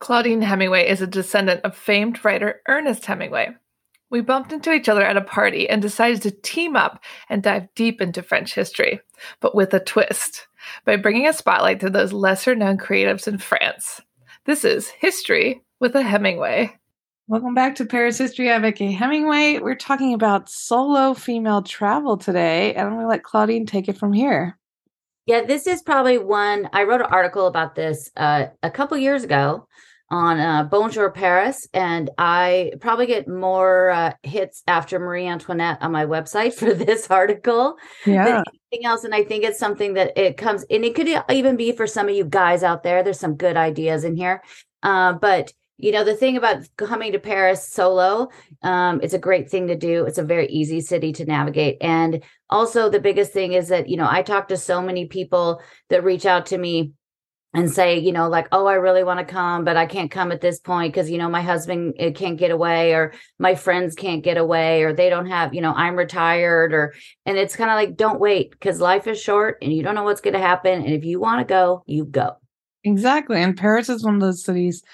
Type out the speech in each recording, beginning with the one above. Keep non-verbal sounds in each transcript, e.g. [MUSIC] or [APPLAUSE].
Claudine Hemingway is a descendant of famed writer Ernest Hemingway. We bumped into each other at a party and decided to team up and dive deep into French history, but with a twist, by bringing a spotlight to those lesser known creatives in France. This is History with a Hemingway. Welcome back to Paris History. I'm Vicky Hemingway. We're talking about solo female travel today, and I'm going to let Claudine take it from here. Yeah, this is probably one. I wrote an article about this uh, a couple years ago on uh, Bonjour Paris, and I probably get more uh, hits after Marie Antoinette on my website [LAUGHS] for this article yeah. than anything else. And I think it's something that it comes, and it could even be for some of you guys out there. There's some good ideas in here, uh, but you know the thing about coming to paris solo um, it's a great thing to do it's a very easy city to navigate and also the biggest thing is that you know i talk to so many people that reach out to me and say, you know, like, oh, I really want to come, but I can't come at this point because, you know, my husband eh, can't get away or my friends can't get away or they don't have, you know, I'm retired or, and it's kind of like, don't wait because life is short and you don't know what's going to happen. And if you want to go, you go. Exactly. And Paris is one of those cities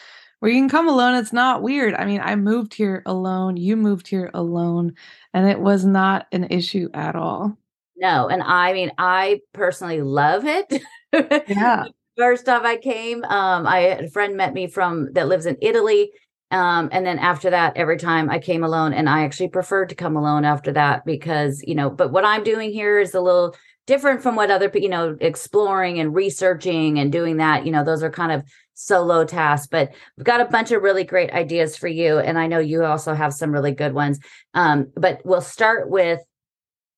where you can come alone. It's not weird. I mean, I moved here alone. You moved here alone. And it was not an issue at all. No. And I mean, I personally love it. [LAUGHS] Yeah first off I came, um, I a friend met me from that lives in Italy. Um, and then after that, every time I came alone, and I actually preferred to come alone after that because, you know, but what I'm doing here is a little different from what other you know, exploring and researching and doing that. You know, those are kind of solo tasks, but we've got a bunch of really great ideas for you. And I know you also have some really good ones. Um, but we'll start with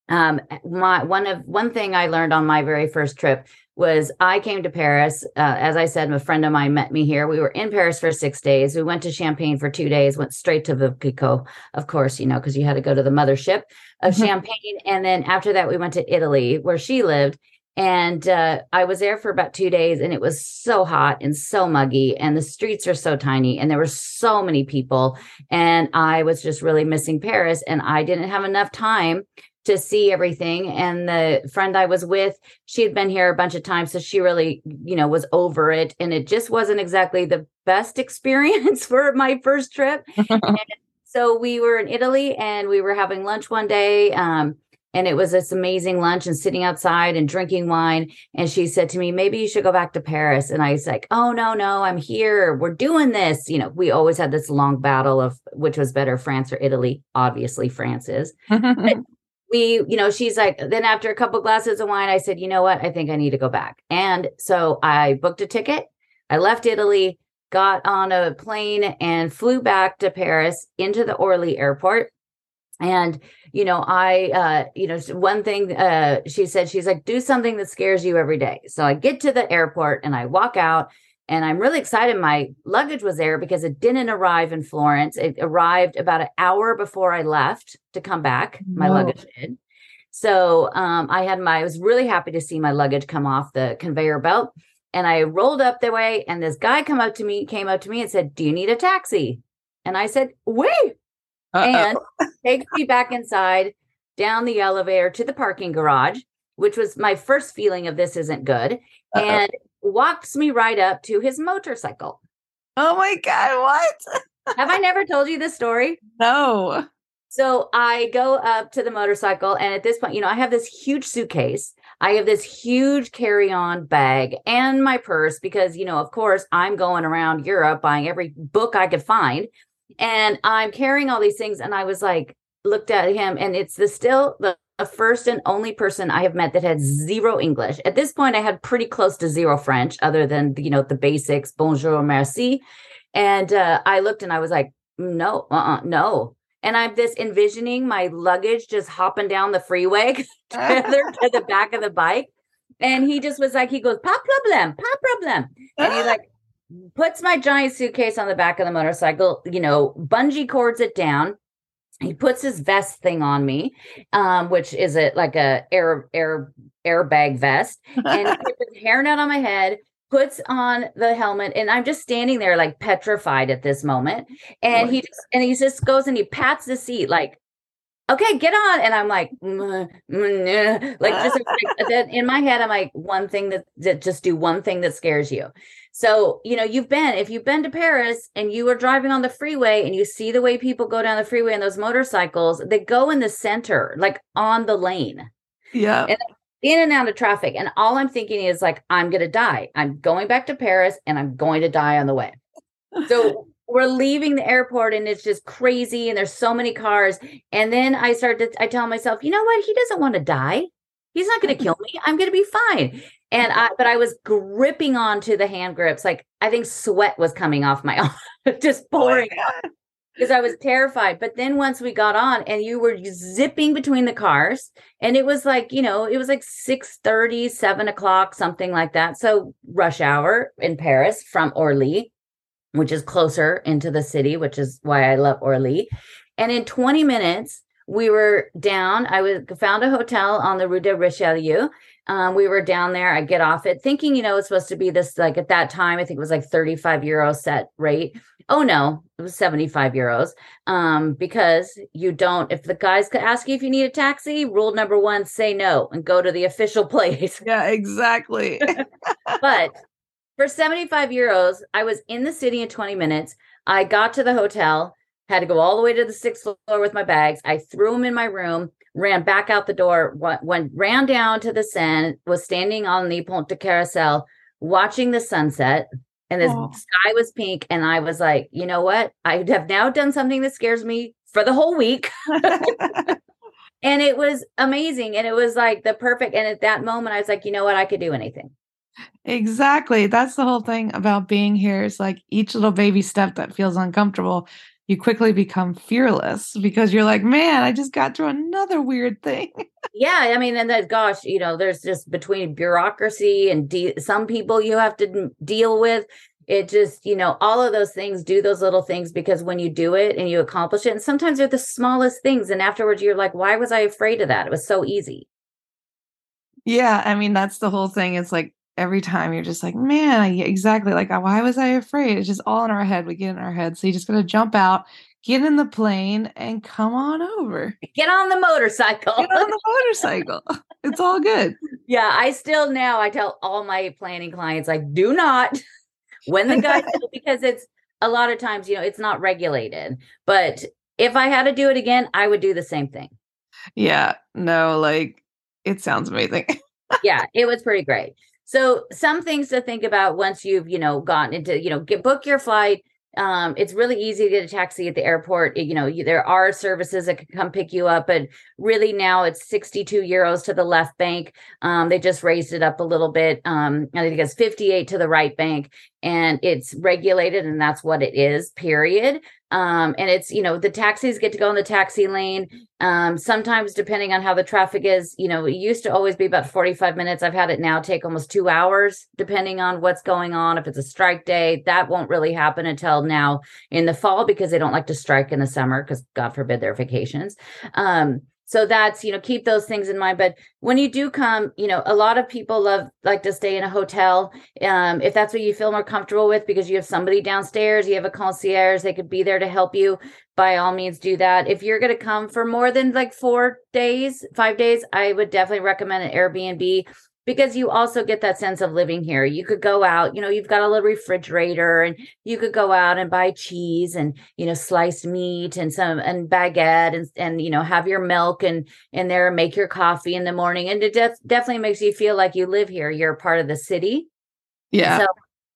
um my one of one thing i learned on my very first trip was I came to Paris. Uh, as I said, a friend of mine met me here. We were in Paris for six days. We went to Champagne for two days, went straight to Clicquot, of course, you know, because you had to go to the mothership of mm-hmm. Champagne. And then after that, we went to Italy, where she lived. And uh, I was there for about two days, and it was so hot and so muggy, and the streets are so tiny, and there were so many people. And I was just really missing Paris, and I didn't have enough time to see everything. And the friend I was with, she had been here a bunch of times. So she really, you know, was over it. And it just wasn't exactly the best [LAUGHS] experience for my first trip. [LAUGHS] so we were in Italy and we were having lunch one day. Um, and it was this amazing lunch and sitting outside and drinking wine. And she said to me, maybe you should go back to Paris. And I was like, oh, no, no, I'm here. We're doing this. You know, we always had this long battle of which was better, France or Italy. Obviously, France is. [LAUGHS] we, you know, she's like, then after a couple glasses of wine, I said, you know what? I think I need to go back. And so I booked a ticket. I left Italy, got on a plane and flew back to Paris into the Orly airport. And, you know, I, uh, you know, one thing uh, she said, she's like, do something that scares you every day. So I get to the airport and I walk out and I'm really excited. My luggage was there because it didn't arrive in Florence. It arrived about an hour before I left to come back. My luggage did. So um, I had my, I was really happy to see my luggage come off the conveyor belt. And I rolled up the way, and this guy come up to me, came up to me and said, Do you need a taxi? And I said, Wait. And takes me back inside, down the elevator to the parking garage, which was my first feeling of this isn't good. Uh-oh. And walks me right up to his motorcycle. Oh my God, what? [LAUGHS] Have I never told you this story? No. So I go up to the motorcycle, and at this point, you know, I have this huge suitcase. I have this huge carry on bag and my purse because, you know, of course, I'm going around Europe buying every book I could find. And I'm carrying all these things. And I was like, looked at him, and it's the still the the first and only person I have met that had zero English. At this point, I had pretty close to zero French, other than you know the basics, bonjour, merci. And uh, I looked and I was like, no, uh-uh, no. And I'm this envisioning my luggage just hopping down the freeway [LAUGHS] to the back of the bike. And he just was like, he goes, pas problem, pas problem. And he like puts my giant suitcase on the back of the motorcycle, you know, bungee cords it down he puts his vest thing on me, um, which is a like a air air airbag vest, and [LAUGHS] he puts his hairnet on my head, puts on the helmet, and I'm just standing there like petrified at this moment. And he just and he just goes and he pats the seat like, okay, get on. And I'm like, mm, mm, like just like, [LAUGHS] in my head, I'm like, one thing that, that just do one thing that scares you. So, you know, you've been, if you've been to Paris and you are driving on the freeway and you see the way people go down the freeway in those motorcycles, they go in the center, like on the lane. Yeah. And in and out of traffic. And all I'm thinking is like, I'm going to die. I'm going back to Paris and I'm going to die on the way. So [LAUGHS] we're leaving the airport and it's just crazy and there's so many cars. And then I start to, I tell myself, you know what? He doesn't want to die. He's not going to kill me. I'm going to be fine. And I, but I was gripping onto the hand grips. Like I think sweat was coming off my [LAUGHS] arm, just Oh pouring because I was terrified. But then once we got on and you were zipping between the cars and it was like, you know, it was like 6 30, 7 o'clock, something like that. So rush hour in Paris from Orly, which is closer into the city, which is why I love Orly. And in 20 minutes, we were down. I was found a hotel on the Rue de Richelieu. Um, we were down there. I get off it thinking, you know, it's supposed to be this like at that time, I think it was like 35 euro set rate. Oh no, it was 75 euros. Um, because you don't, if the guys could ask you if you need a taxi, rule number one, say no and go to the official [LAUGHS] place. Yeah, exactly. [LAUGHS] [LAUGHS] but for 75 euros, I was in the city in 20 minutes. I got to the hotel, had to go all the way to the sixth floor with my bags. I threw them in my room, ran back out the door, went, went ran down to the Seine, was standing on the Pont de Carrousel, watching the sunset. And the sky was pink. And I was like, you know what? I have now done something that scares me for the whole week. [LAUGHS] And it was amazing. And it was like the perfect. And at that moment, I was like, you know what? I could do anything. exactly. That's the whole thing about being here. Is like each little baby step that feels uncomfortable, you quickly become fearless because you're like, man, I just got through another weird thing. [LAUGHS] Yeah, I mean, and that, gosh, you know, there's just between bureaucracy and de- some people you have to deal with. It just, you know, all of those things, do those little things because when you do it and you accomplish it, and sometimes they're the smallest things. And afterwards, you're like, why was I afraid of that? It was so easy. Yeah, I mean that's the whole thing. It's like every time you're just like, man, I, exactly. Like, why was I afraid? It's just all in our head. We get in our head. So you just gotta jump out, get in the plane, and come on over. Get on the motorcycle. Get on the motorcycle. [LAUGHS] It's all good. yeah, I still now I tell all my planning clients, like, do not when the guys [LAUGHS] [LAUGHS] because it's a lot of times, you know, it's not regulated. But if I had to do it again, I would do the same thing. Yeah, no, like it sounds amazing. yeah, it was pretty great. So some things to think about once you've, you know, gotten into, you know, get book your flight. Um, it's really easy to get a taxi at the airport. You know, you, there are services that can come pick you up, but really now it's 62 euros to the left bank. Um, they just raised it up a little bit. Um, I think it's 58 to the right bank, and it's regulated, and that's what it is. Period. Um, and it's you know the taxis get to go in the taxi lane. Um, sometimes depending on how the traffic is, you know, it used to always be about 45 minutes. I've had it now take almost two hours, depending on what's going on. If it's a strike day, that won't really happen until now in the fall because they don't like to strike in the summer because God forbid their vacations. Um, so that's you know keep those things in mind. But when you do come you know a lot of people love like to stay in a hotel um, if that's what you feel more comfortable with because you have somebody downstairs you have a concierge they could be there to help you by all means do that. If you're going to come for more than like four days five days i would definitely recommend an airbnb because you also get that sense of living here. You could go out, you know, you've got a little refrigerator and you could go out and buy cheese and, you know, sliced meat and some and baguette and and you know, have your milk and in there make your coffee in the morning and it def- definitely makes you feel like you live here. You're part of the city. Yeah. So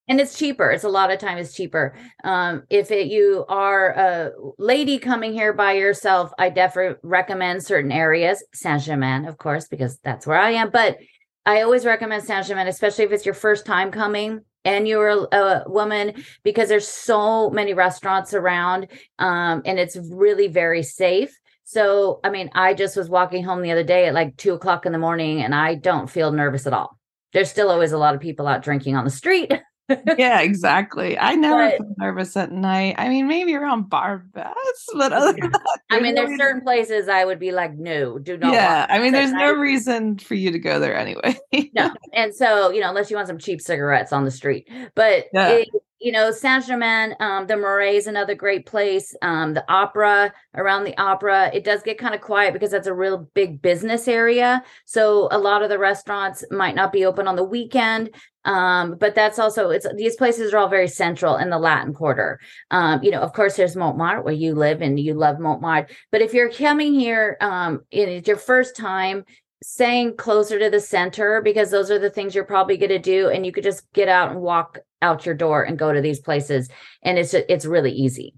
and it's cheaper. It's a lot of time it's cheaper. Um, if it, you are a lady coming here by yourself, I definitely recommend certain areas. Saint Germain, of course, because that's where I am. But I always recommend Saint Germain, especially if it's your first time coming and you're a, a woman, because there's so many restaurants around, um, and it's really very safe. So, I mean, I just was walking home the other day at like two o'clock in the morning, and I don't feel nervous at all. There's still always a lot of people out drinking on the street. [LAUGHS] yeah, exactly. I never But- feel nervous at night. I mean, maybe around Barbès, but other than that, I mean, there's certain places I would be like, no, do not. Yeah, I mean, there's no night. reason for you to go there anyway. no. [LAUGHS] And so, you know, unless you want some cheap cigarettes on the street, but Yeah. it, you know, Saint Germain, um, the Marais is another great place. Um, the opera around the opera, it does get kind of quiet because that's a real big business area. So a lot of the restaurants might not be open on the weekend. Um, but that's also it's these places are all very central in the Latin Quarter. Um, you know, of course, there's Montmartre where you live and you love Montmartre. But if you're coming here, um, it's your first time, staying closer to the center because those are the things you're probably going to do, and you could just get out and walk out your door and go to these places, and it's it's really easy.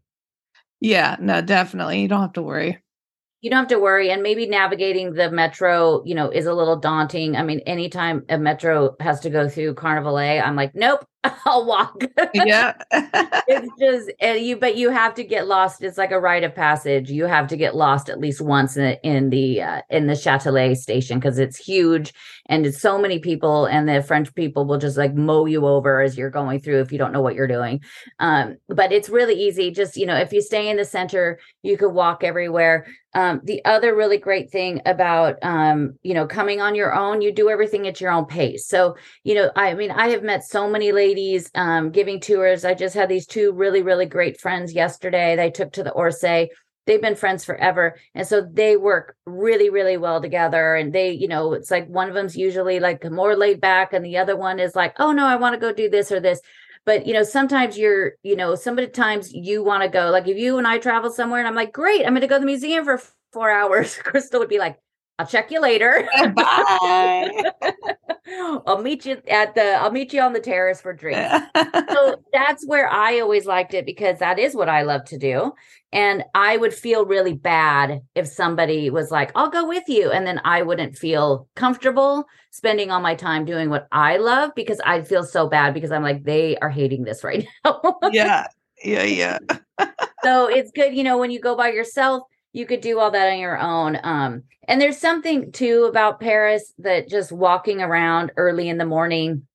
Yeah, no, definitely. You don't have to worry you don't have to worry and maybe navigating the metro you know is a little daunting i mean anytime a metro has to go through carnival a i'm like nope [LAUGHS] I'll walk. Yeah. [LAUGHS] it's just and you but you have to get lost. It's like a rite of passage. You have to get lost at least once in the in the uh, in the Châtelet station because it's huge and it's so many people and the French people will just like mow you over as you're going through if you don't know what you're doing. Um, but it's really easy. Just you know, if you stay in the center, you could walk everywhere. Um, the other really great thing about um, you know coming on your own, you do everything at your own pace. So you know, I mean, I have met so many ladies um, giving tours. I just had these two really, really great friends yesterday. They took to the Orsay. They've been friends forever. And so they work really, really well together. And they, you know, it's like one of them's usually like more laid back, and the other one is like, oh no, I want to go do this or this but you know sometimes you're you know sometimes you want to go like if you and i travel somewhere and i'm like great i'm going to go to the museum for four [LAUGHS] hours crystal would be like I'll check you later. Bye. [LAUGHS] I'll meet you at the I'll meet you on the terrace for drinks. so [LAUGHS] that's where I always liked it because that is what I love to do. And I would feel really bad if somebody was like, I'll go with you. And then I wouldn't feel comfortable spending all my time doing what I love because I'd feel so bad because I'm like, they are hating this right [LAUGHS] now. yeah. Yeah. Yeah. so [LAUGHS] it's good, you know, when you go by yourself, you could do all that on your own. Um, and there's something too about Paris that just walking around early in the morning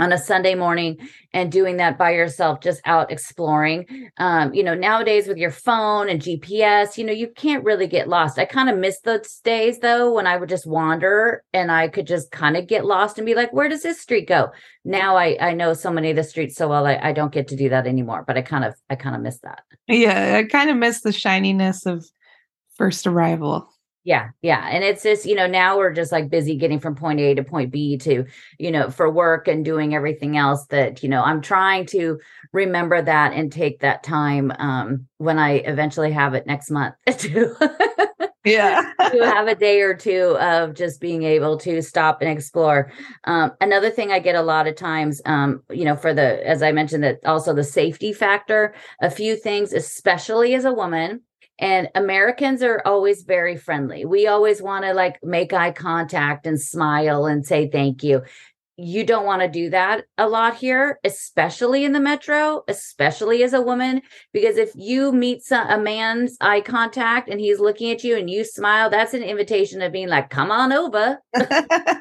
on a Sunday morning and doing that by yourself, just out exploring. Um, you know, nowadays with your phone and GPS, you know, you can't really get lost. I kind of miss those days though when I would just wander and I could just kind of get lost and be like, where does this street go? Now I I know so many of the streets so well I, I don't get to do that anymore, but I kind of I kind of miss that. Yeah, I kind of miss the shininess of first arrival. Yeah, yeah. And it's just, you know, now we're just like busy getting from point A to point B to, you know, for work and doing everything else that, you know, I'm trying to remember that and take that time um when I eventually have it next month [LAUGHS] to yeah [LAUGHS] to have a day or two of just being able to stop and explore um, another thing i get a lot of times um, you know for the as i mentioned that also the safety factor a few things especially as a woman and Americans are always very friendly. We always want to like make eye contact and smile and say thank you you don't want to do that a lot here, especially in the metro, especially as a woman, because if you meet some, a man's eye contact and he's looking at you and you smile, that's an invitation of being like, come on over. [LAUGHS]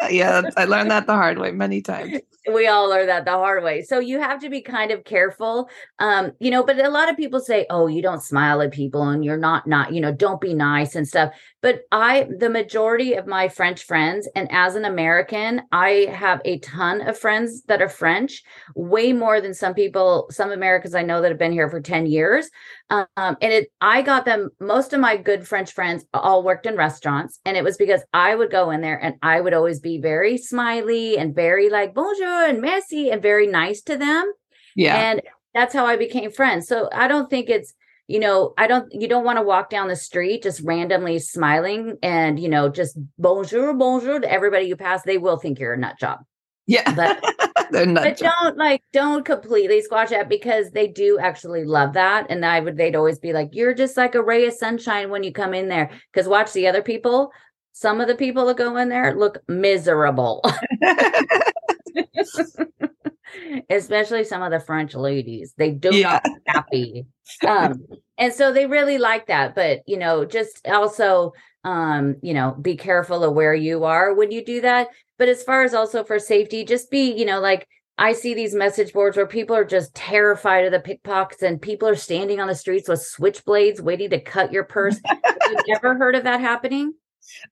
yeah, I learned that the hard way many times. [LAUGHS] We all learn that the hard way. So you have to be kind of careful. Um, you know, but a lot of people say, oh, you don't smile at people and you're not, not, you know, don't be nice and stuff. But I, the majority of my French friends, and as an American, I have a ton of friends that are French, way more than some people, some Americans I know that have been here for 10 years. Um, and it, I got them, most of my good French friends all worked in restaurants. And it was because I would go in there and I would always be very smiley and very like bonjour and merci and very nice to them. Yeah. And that's how I became friends. So I don't think it's, you know, I don't, you don't want to walk down the street just randomly smiling and, you know, just bonjour, bonjour to everybody you pass. They will think you're a nut job. Yeah. [LAUGHS] But, but don't like, don't completely squash that because they do actually love that. And I would, they'd always be like, you're just like a ray of sunshine when you come in there. Cause watch the other people. Some of the people that go in there look miserable. [LAUGHS] especially some of the French ladies. They do yeah. not happy. Um, and so they really like that. But you know, just also um, you know, be careful of where you are when you do that. But as far as also for safety, just be, you know, like I see these message boards where people are just terrified of the pickpockets and people are standing on the streets with switchblades waiting to cut your purse. [LAUGHS] Have you ever heard of that happening?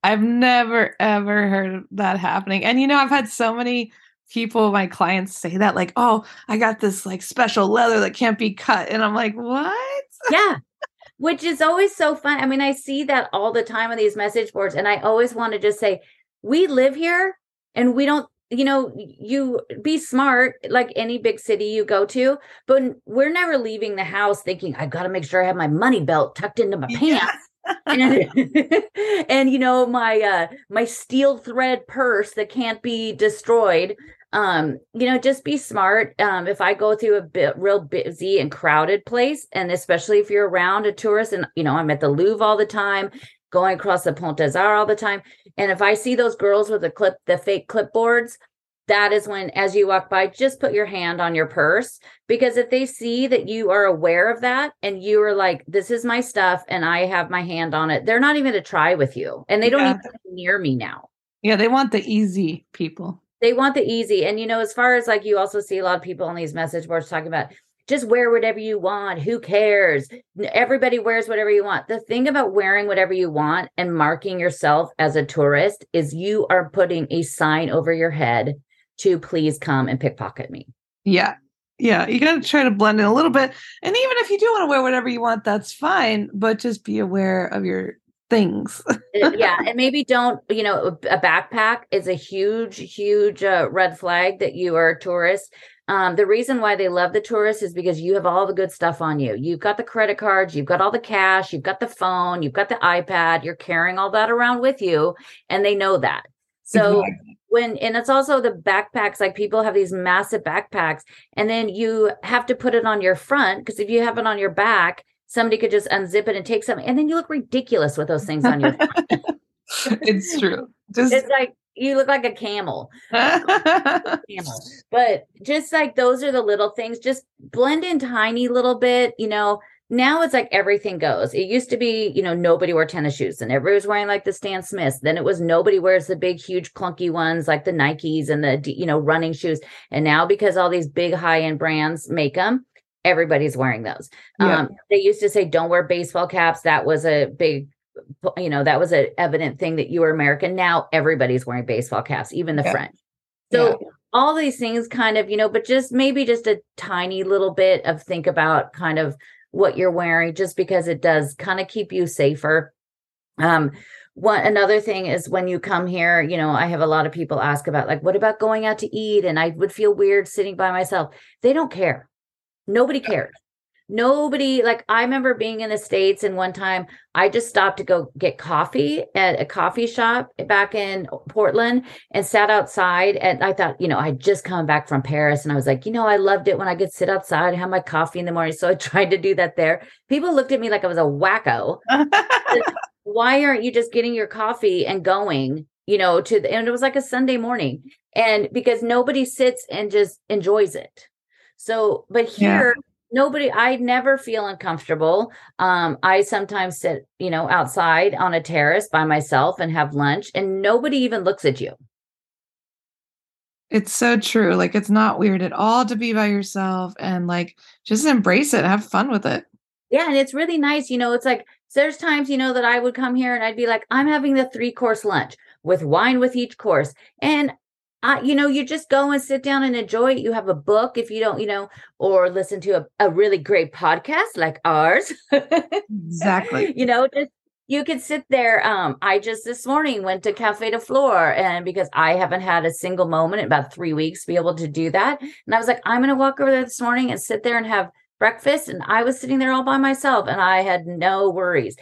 I've never ever heard of that happening. And you know, I've had so many people, my clients say that, like, oh, I got this like special leather that can't be cut. And I'm like, what? [LAUGHS] Yeah. Which is always so fun. I mean, I see that all the time on these message boards, and I always want to just say, we live here and we don't you know you be smart like any big city you go to but we're never leaving the house thinking i've got to make sure i have my money belt tucked into my yeah. pants. [LAUGHS] And, [LAUGHS] and, you know my uh my steel thread purse that can't be destroyed um you know just be smart. Um if i go through a bit real busy and crowded place and especially if you're around a tourist and you know i'm at the louvre all the time going across the Pont des Arts all the time. And if I see those girls with the clip, the fake clipboards, that is when, as you walk by, just put your hand on your purse. Because if they see that you are aware of that and you are like, this is my stuff and I have my hand on it, they're not even to try with you. And they don't yeah. even near me now. Yeah, they want the easy people. They want the easy. And, you know, as far as like you also see a lot of people on these message boards talking about, just wear whatever you want. Who cares? Everybody wears whatever you want. The thing about wearing whatever you want and marking yourself as a tourist is you are putting a sign over your head to please come and pickpocket me. Yeah. Yeah. You got to try to blend in a little bit. And even if you do want to wear whatever you want, that's fine. But just be aware of your things. Uh, yeah, [LAUGHS] and maybe don't, you know, a backpack is a huge, huge uh, red flag that you are a tourist. Um, the reason why they love the tourists is because you have all the good stuff on you. You've got the credit cards, you've got all the cash, you've got the phone, you've got the iPad, you're carrying all that around with you, and they know that. So exactly. when and it's also the backpacks, like people have these massive backpacks, and then you have to put it on your front because if you have it on your back, somebody could just unzip it and take something, and then you look ridiculous with those things on your [LAUGHS] it's true. Just it's like you look like a camel. [LAUGHS] camel. But just like those are the little things, just blend in tiny little bit, you know. Now it's like everything goes. It used to be, you know, nobody wore tennis shoes and everybody was wearing like the Stan Smiths. Then it was nobody wears the big, huge, clunky ones like the Nikes and the, you know, running shoes. And now because all these big high end brands make them, everybody's wearing those. Yeah. Um, they used to say, don't wear baseball caps. That was a big you know that was an evident thing that you were american. Now everybody's wearing baseball caps even the yeah. french. So yeah. all these things kind of you know but just maybe just a tiny little bit of think about kind of what you're wearing just because it does kind of keep you safer. Um one another thing is when you come here you know i have a lot of people ask about like what about going out to eat? And i would feel weird sitting by myself. They don't care. Nobody cares nobody like i remember being in the states and one time i just stopped to go get coffee at a coffee shop back in portland and sat outside and i thought you know i just come back from paris and i was like you know i loved it when i could sit outside and have my coffee in the morning. [LAUGHS] So i tried to do that there. People looked at me like i was a wacko. [LAUGHS] Why aren't you just getting your coffee and going you know to the and it was like a sunday morning. And because nobody sits and just enjoys it. So but here yeah nobody i never feel uncomfortable. Um i sometimes sit you know outside on a terrace by myself and have lunch and nobody even looks at you. It's so true like it's not weird at all to be by yourself and like just embrace it have fun with it. Yeah and it's really nice you know it's like there's times you know that i would come here and i'd be like i'm having the three course lunch with wine with each course and uh, you know, you just go and sit down and enjoy it. You have a book if you don't, you know, or listen to a, a really great podcast like ours. exactly. [LAUGHS] You know, just you could sit there. Um, I just this morning went to Cafe de Flore, and because I haven't had a single moment in about three weeks to be able to do that, and I was like, I'm going to walk over there this morning and sit there and have breakfast. And I was sitting there all by myself, and I had no worries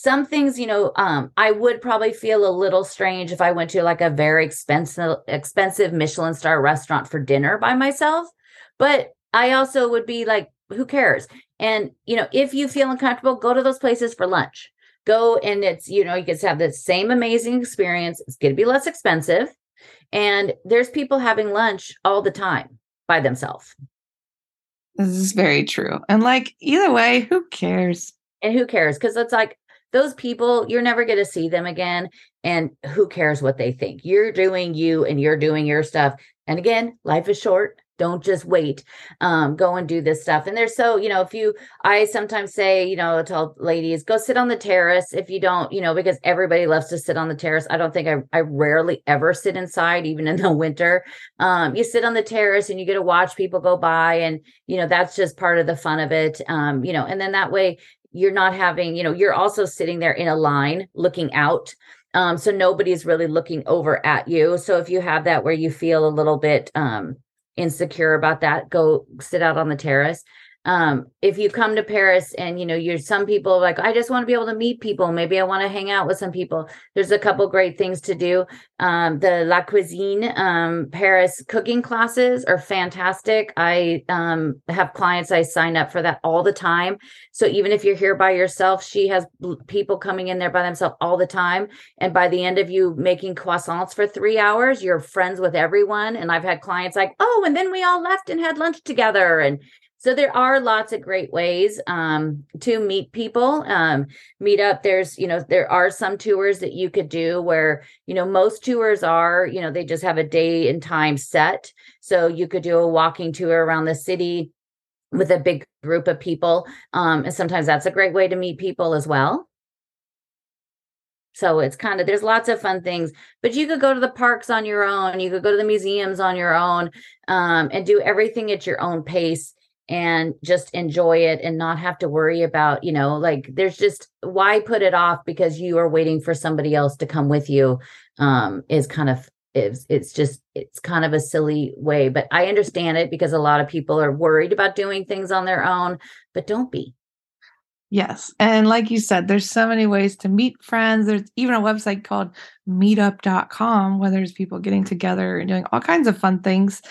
some things you know um i would probably feel a little strange if i went to like a very expensive expensive michelin star restaurant for dinner by myself but i also would be like who cares? And you know if you feel uncomfortable go to those places for lunch. Go and it's you know you can have the same amazing experience. It's going to be less expensive and there's people having lunch all the time by themselves. This is very true and like either way who cares? And who cares? Because it's like those people, you're never going to see them again. And who cares what they think? You're doing you and you're doing your stuff. And again, life is short. don't just wait um, go and do this stuff and there's so you know if you i sometimes say you know tell ladies go sit on the terrace if you don't you know because everybody loves to sit on the terrace i don't think i, I rarely ever sit inside even in the winter um, you sit on the terrace and you get to watch people go by and you know that's just part of the fun of it um, you know and then that way you're not having you know you're also sitting there in a line looking out um, so nobody's really looking over at you. So if you have that where you feel a little bit um, insecure about that go sit out on the terrace um if you come to paris and you know you're some people like i just want to be able to meet people. Maybe i want to hang out with some people. There's a couple great things to do. Um the la cuisine um paris cooking classes are fantastic. I um have clients i sign up for that all the time. So even if you're here by yourself she has people coming in there by themselves all the time. And by the end of you making croissants for three hours you're friends with everyone. And i've had clients like oh and then we all left and had lunch together. And so there are lots of great ways um, to meet people um, meet up. There's you know there are some tours that you could do where you know most tours are you know they just have a day and time set. So you could do a walking tour around the city with a big group of people um, and sometimes that's a great way to meet people as well. So it's kind of there's lots of fun things, but you could go to the parks on your own. You could go to the museums on your own, um, and do everything at your own pace and just enjoy it and not have to worry about, you know, like there's just why put it off because you are waiting for somebody else to come with you um is kind of it's it's just it's kind of a silly way, but I understand it because a lot of people are worried about doing things on their own, but don't be. Yes. And like you said, there's so many ways to meet friends. There's even a website called meetup.com where there's people getting together and doing all kinds of fun things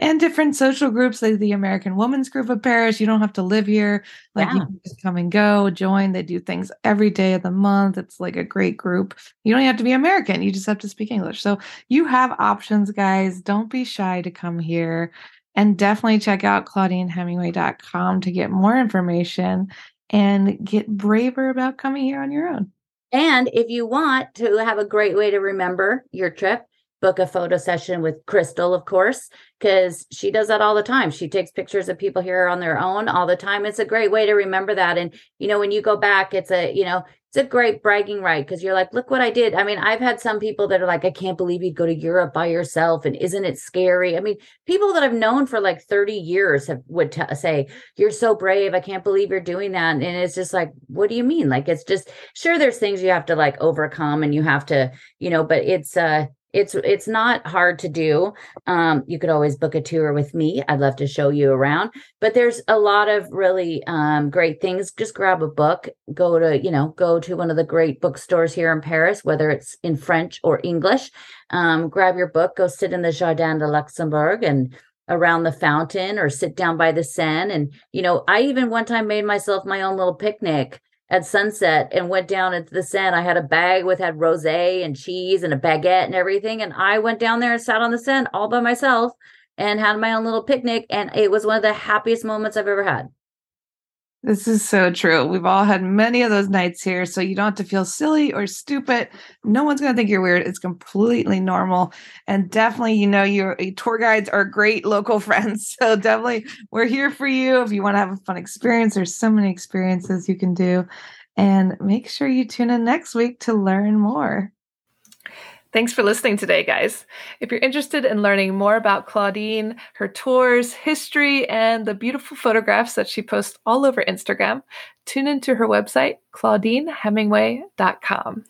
and different social groups like the American Women's Group of Paris. You don't have to live here. Like yeah. you can just come and go, join. They do things every day of the month. It's like a great group. You don't have to be American. You just have to speak English. So you have options, guys. Don't be shy to come here. And definitely check out claudinehemingway.com to get more information and get braver about coming here on your own. And if you want to have a great way to remember your trip, book a photo session with Crystal, of course, because she does that all the time. She takes pictures of people here on their own all the time. It's a great way to remember that. And, you know, when you go back, it's a, you know, it's a great bragging right because you're like, look what I did. I mean, I've had some people that are like, I can't believe you'd go to Europe by yourself, and isn't it scary? I mean, people that I've known for like 30 years have would t- say, "You're so brave. I can't believe you're doing that." And it's just like, what do you mean? Like, it's just sure there's things you have to like overcome, and you have to, you know, but it's uh it's it's not hard to do. Um, you could always book a tour with me. I'd love to show you around but there's a lot of really um, great things. Just grab a book go to you know go to one of the great bookstores here in paris whether it's in french or english. Um, grab your book go sit in the jardin de luxembourg and around the fountain or sit down by the seine. And you know i even one time made myself my own little picnic at sunset and went down into the Seine. I had a bag with had rosé and cheese and a baguette and everything. And I went down there and sat on the Seine all by myself and had my own little picnic. And it was one of the happiest moments I've ever had. This is so true. We've all had many of those nights here, so you don't have to feel silly or stupid. No one's going to think you're weird. It's completely normal. And definitely, you know, your tour guides are great local [LAUGHS] friends. So definitely, we're here for you if you want to have a fun experience. There's so many experiences you can do. And make sure you tune in next week to learn more. Thanks for listening today, guys. If you're interested in learning more about Claudine, her tours, history, and the beautiful photographs that she posts all over Instagram, tune into her website, claudinehemingway.com.